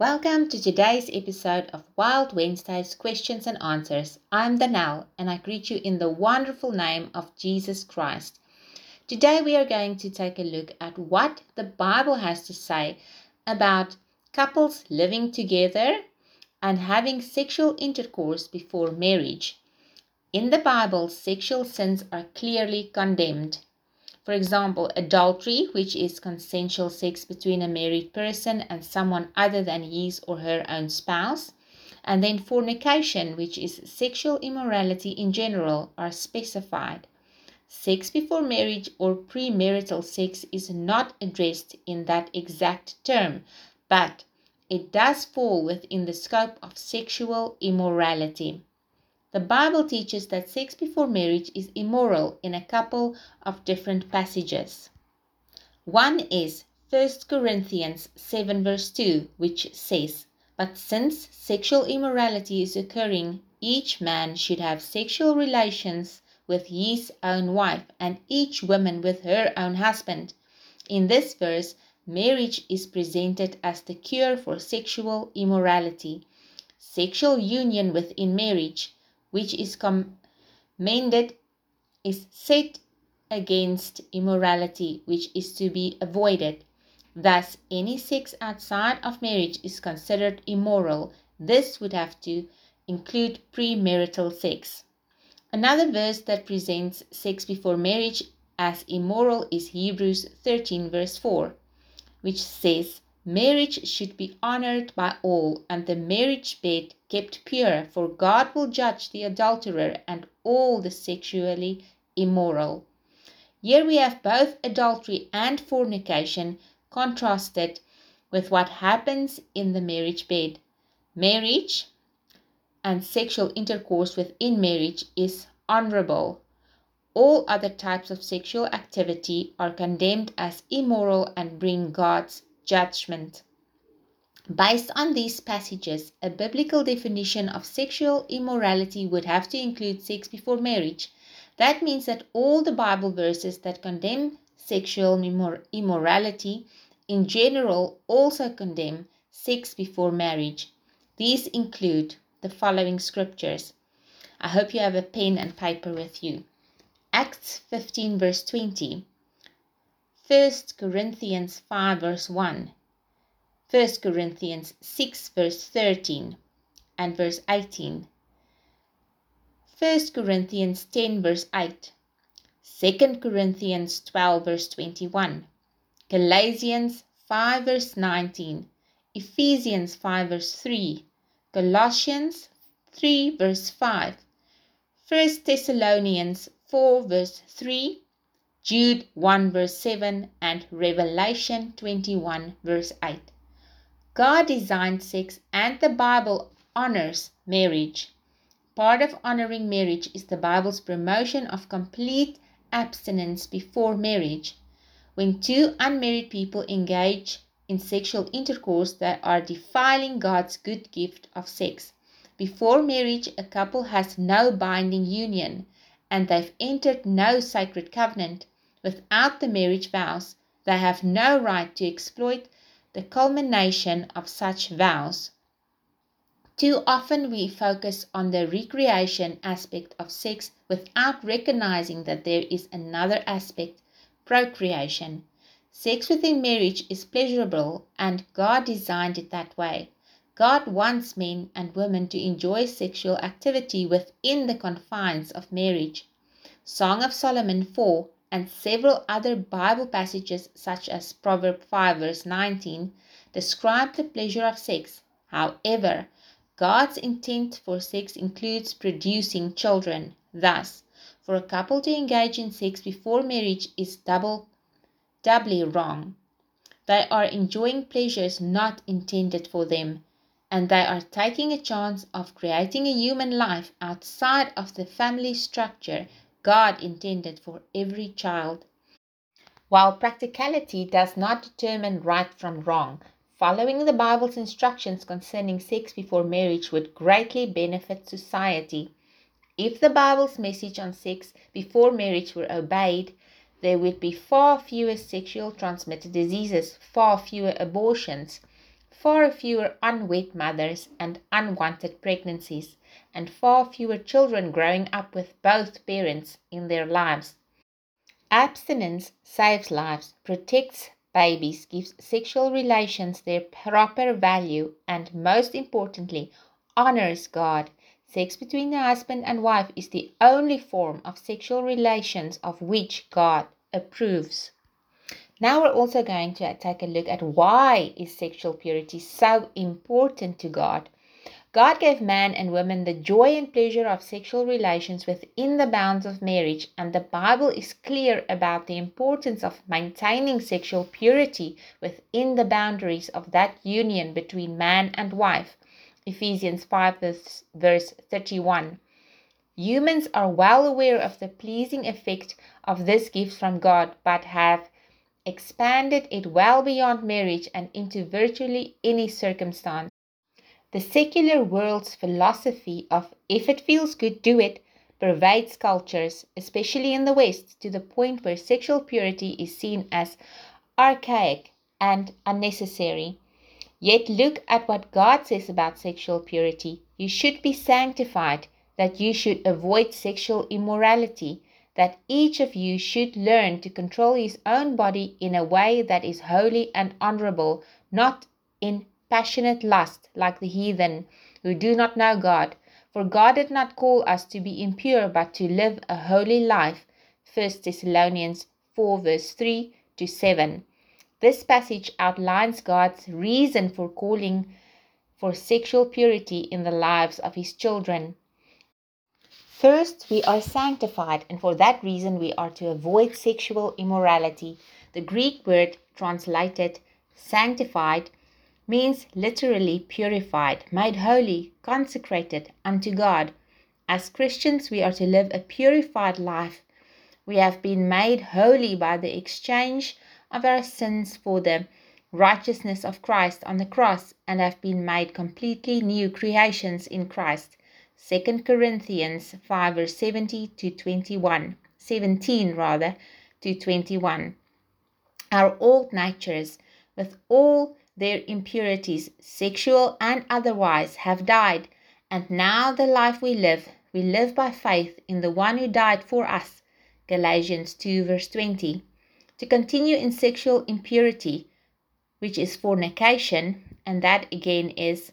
Welcome to today's episode of Wild Wednesdays Questions and Answers. I'm Danelle and I greet you in the wonderful name of Jesus Christ. Today we are going to take a look at what the Bible has to say about couples living together and having sexual intercourse before marriage. In the Bible, sexual sins are clearly condemned. For example, adultery, which is consensual sex between a married person and someone other than his or her own spouse. And then fornication, which is sexual immorality in general, are specified. Sex before marriage or premarital sex is not addressed in that exact term, but it does fall within the scope of sexual immorality. The Bible teaches that sex before marriage is immoral in a couple of different passages. One is 1 Corinthians 7 verse 2, which says, But since sexual immorality is occurring, each man should have sexual relations with his own wife, and each woman with her own husband. In this verse, marriage is presented as the cure for sexual immorality. Sexual union within marriage which is commended is set against immorality, which is to be avoided. Thus, any sex outside of marriage is considered immoral. This would have to include premarital sex. Another verse that presents sex before marriage as immoral is Hebrews 13, verse 4, which says, Marriage should be honored by all, and the marriage bed kept pure, for God will judge the adulterer and all the sexually immoral. Here we have both adultery and fornication contrasted with what happens in the marriage bed. Marriage and sexual intercourse within marriage is honorable. All other types of sexual activity are condemned as immoral and bring God's judgment. Based on these passages, a biblical definition of sexual immorality would have to include sex before marriage. That means that all the Bible verses that condemn sexual immorality in general also condemn sex before marriage. These include the following scriptures. I hope you have a pen and paper with you. Acts 15, verse 20. 1 Corinthians 5 verse 1, 1 Corinthians 6 verse 13 and verse 18, 1 Corinthians 10 verse 8, 2 Corinthians 12 verse 21, Galatians 5 verse 19, Ephesians 5 verse 3, Colossians 3 verse 5, 1 Thessalonians 4 verse 3, Jude 1 verse 7 and Revelation 21 verse 8. God designed sex and the Bible honors marriage. Part of honoring marriage is the Bible's promotion of complete abstinence before marriage. When two unmarried people engage in sexual intercourse, they are defiling God's good gift of sex. Before marriage, a couple has no binding union and they've entered no sacred covenant. Without the marriage vows, they have no right to exploit the culmination of such vows. Too often we focus on the recreation aspect of sex without recognizing that there is another aspect, procreation. Sex within marriage is pleasurable and God designed it that way. God wants men and women to enjoy sexual activity within the confines of marriage. Song of Solomon 4 and several other Bible passages, such as Proverb 5, verse 19, describe the pleasure of sex. However, God's intent for sex includes producing children. Thus, for a couple to engage in sex before marriage is double, doubly wrong. They are enjoying pleasures not intended for them, and they are taking a chance of creating a human life outside of the family structure God intended for every child. While practicality does not determine right from wrong, following the Bible's instructions concerning sex before marriage would greatly benefit society. If the Bible's message on sex before marriage were obeyed, there would be far fewer sexual transmitted diseases, far fewer abortions, far fewer unwed mothers and unwanted pregnancies, and far fewer children growing up with both parents in their lives. Abstinence saves lives, protects babies, gives sexual relations their proper value, and most importantly, honors God. Sex between the husband and wife is the only form of sexual relations of which God approves. Now we're also going to take a look at why is sexual purity so important to God. God gave man and woman the joy and pleasure of sexual relations within the bounds of marriage, and the Bible is clear about the importance of maintaining sexual purity within the boundaries of that union between man and wife. Ephesians 5, verse 31. Humans are well aware of the pleasing effect of this gift from God, but have expanded it well beyond marriage and into virtually any circumstance. The secular world's philosophy of if it feels good, do it pervades cultures, especially in the West, to the point where sexual purity is seen as archaic and unnecessary. Yet look at what God says about sexual purity. You should be sanctified, that you should avoid sexual immorality, that each of you should learn to control his own body in a way that is holy and honorable, not in passionate lust like the heathen who do not know God. For God did not call us to be impure, but to live a holy life. 1 Thessalonians 4, verse 3 to 7. This passage outlines God's reason for calling for sexual purity in the lives of His children. First, we are sanctified, and for that reason, we are to avoid sexual immorality. The Greek word translated sanctified means literally purified, made holy, consecrated unto God. As Christians, we are to live a purified life. We have been made holy by the exchange of our sins for the righteousness of Christ on the cross and have been made completely new creations in Christ. 2 Corinthians 5 verse 70 to 21, 17 rather, to 21. Our old natures, with all their impurities, sexual and otherwise, have died, and now the life we live, we live by faith in the one who died for us. Galatians 2 verse 20. To continue in sexual impurity, which is fornication, and that again is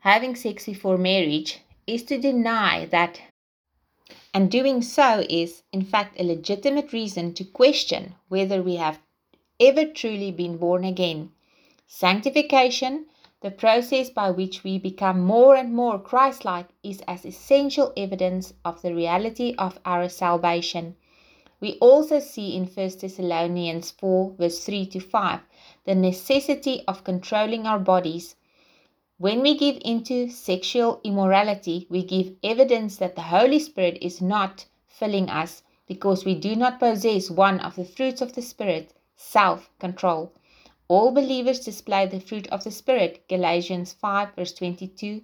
having sex before marriage, is to deny that. And doing so is, in fact, a legitimate reason to question whether we have ever truly been born again. Sanctification, the process by which we become more and more Christ like, is as essential evidence of the reality of our salvation. We also see in 1 Thessalonians 4, verse 3 to 5, the necessity of controlling our bodies. When we give into sexual immorality, we give evidence that the Holy Spirit is not filling us because we do not possess one of the fruits of the Spirit, self control. All believers display the fruit of the Spirit, Galatians 5, verse 22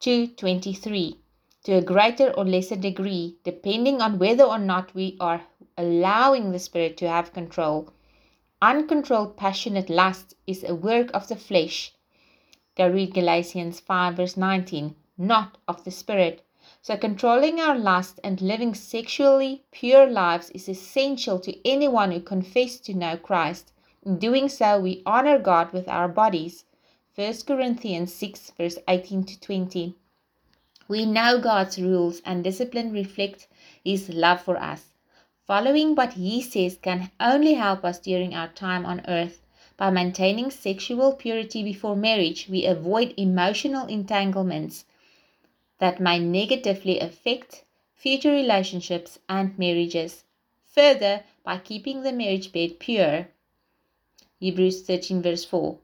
to 23, to a greater or lesser degree, depending on whether or not we are allowing the Spirit to have control. Uncontrolled passionate lust is a work of the flesh. Go read Galatians 5, verse 19, not of the Spirit. So, controlling our lust and living sexually pure lives is essential to anyone who confesses to know Christ. In doing so, we honor God with our bodies. 1 Corinthians 6, verse 18 to 20. We know God's rules and discipline reflect His love for us. Following what He says can only help us during our time on earth. By maintaining sexual purity before marriage, we avoid emotional entanglements that may negatively affect future relationships and marriages. Further, by keeping the marriage bed pure, Hebrews 13, verse 4.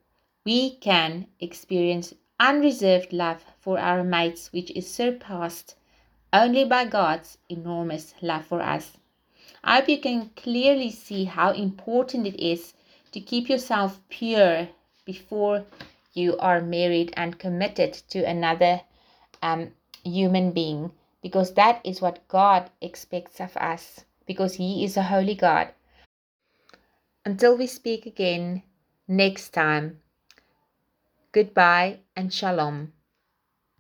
We can experience unreserved love for our mates, which is surpassed only by God's enormous love for us. I hope you can clearly see how important it is to keep yourself pure before you are married and committed to another um, human being, because that is what God expects of us, because He is a holy God. Until we speak again next time, goodbye, and shalom.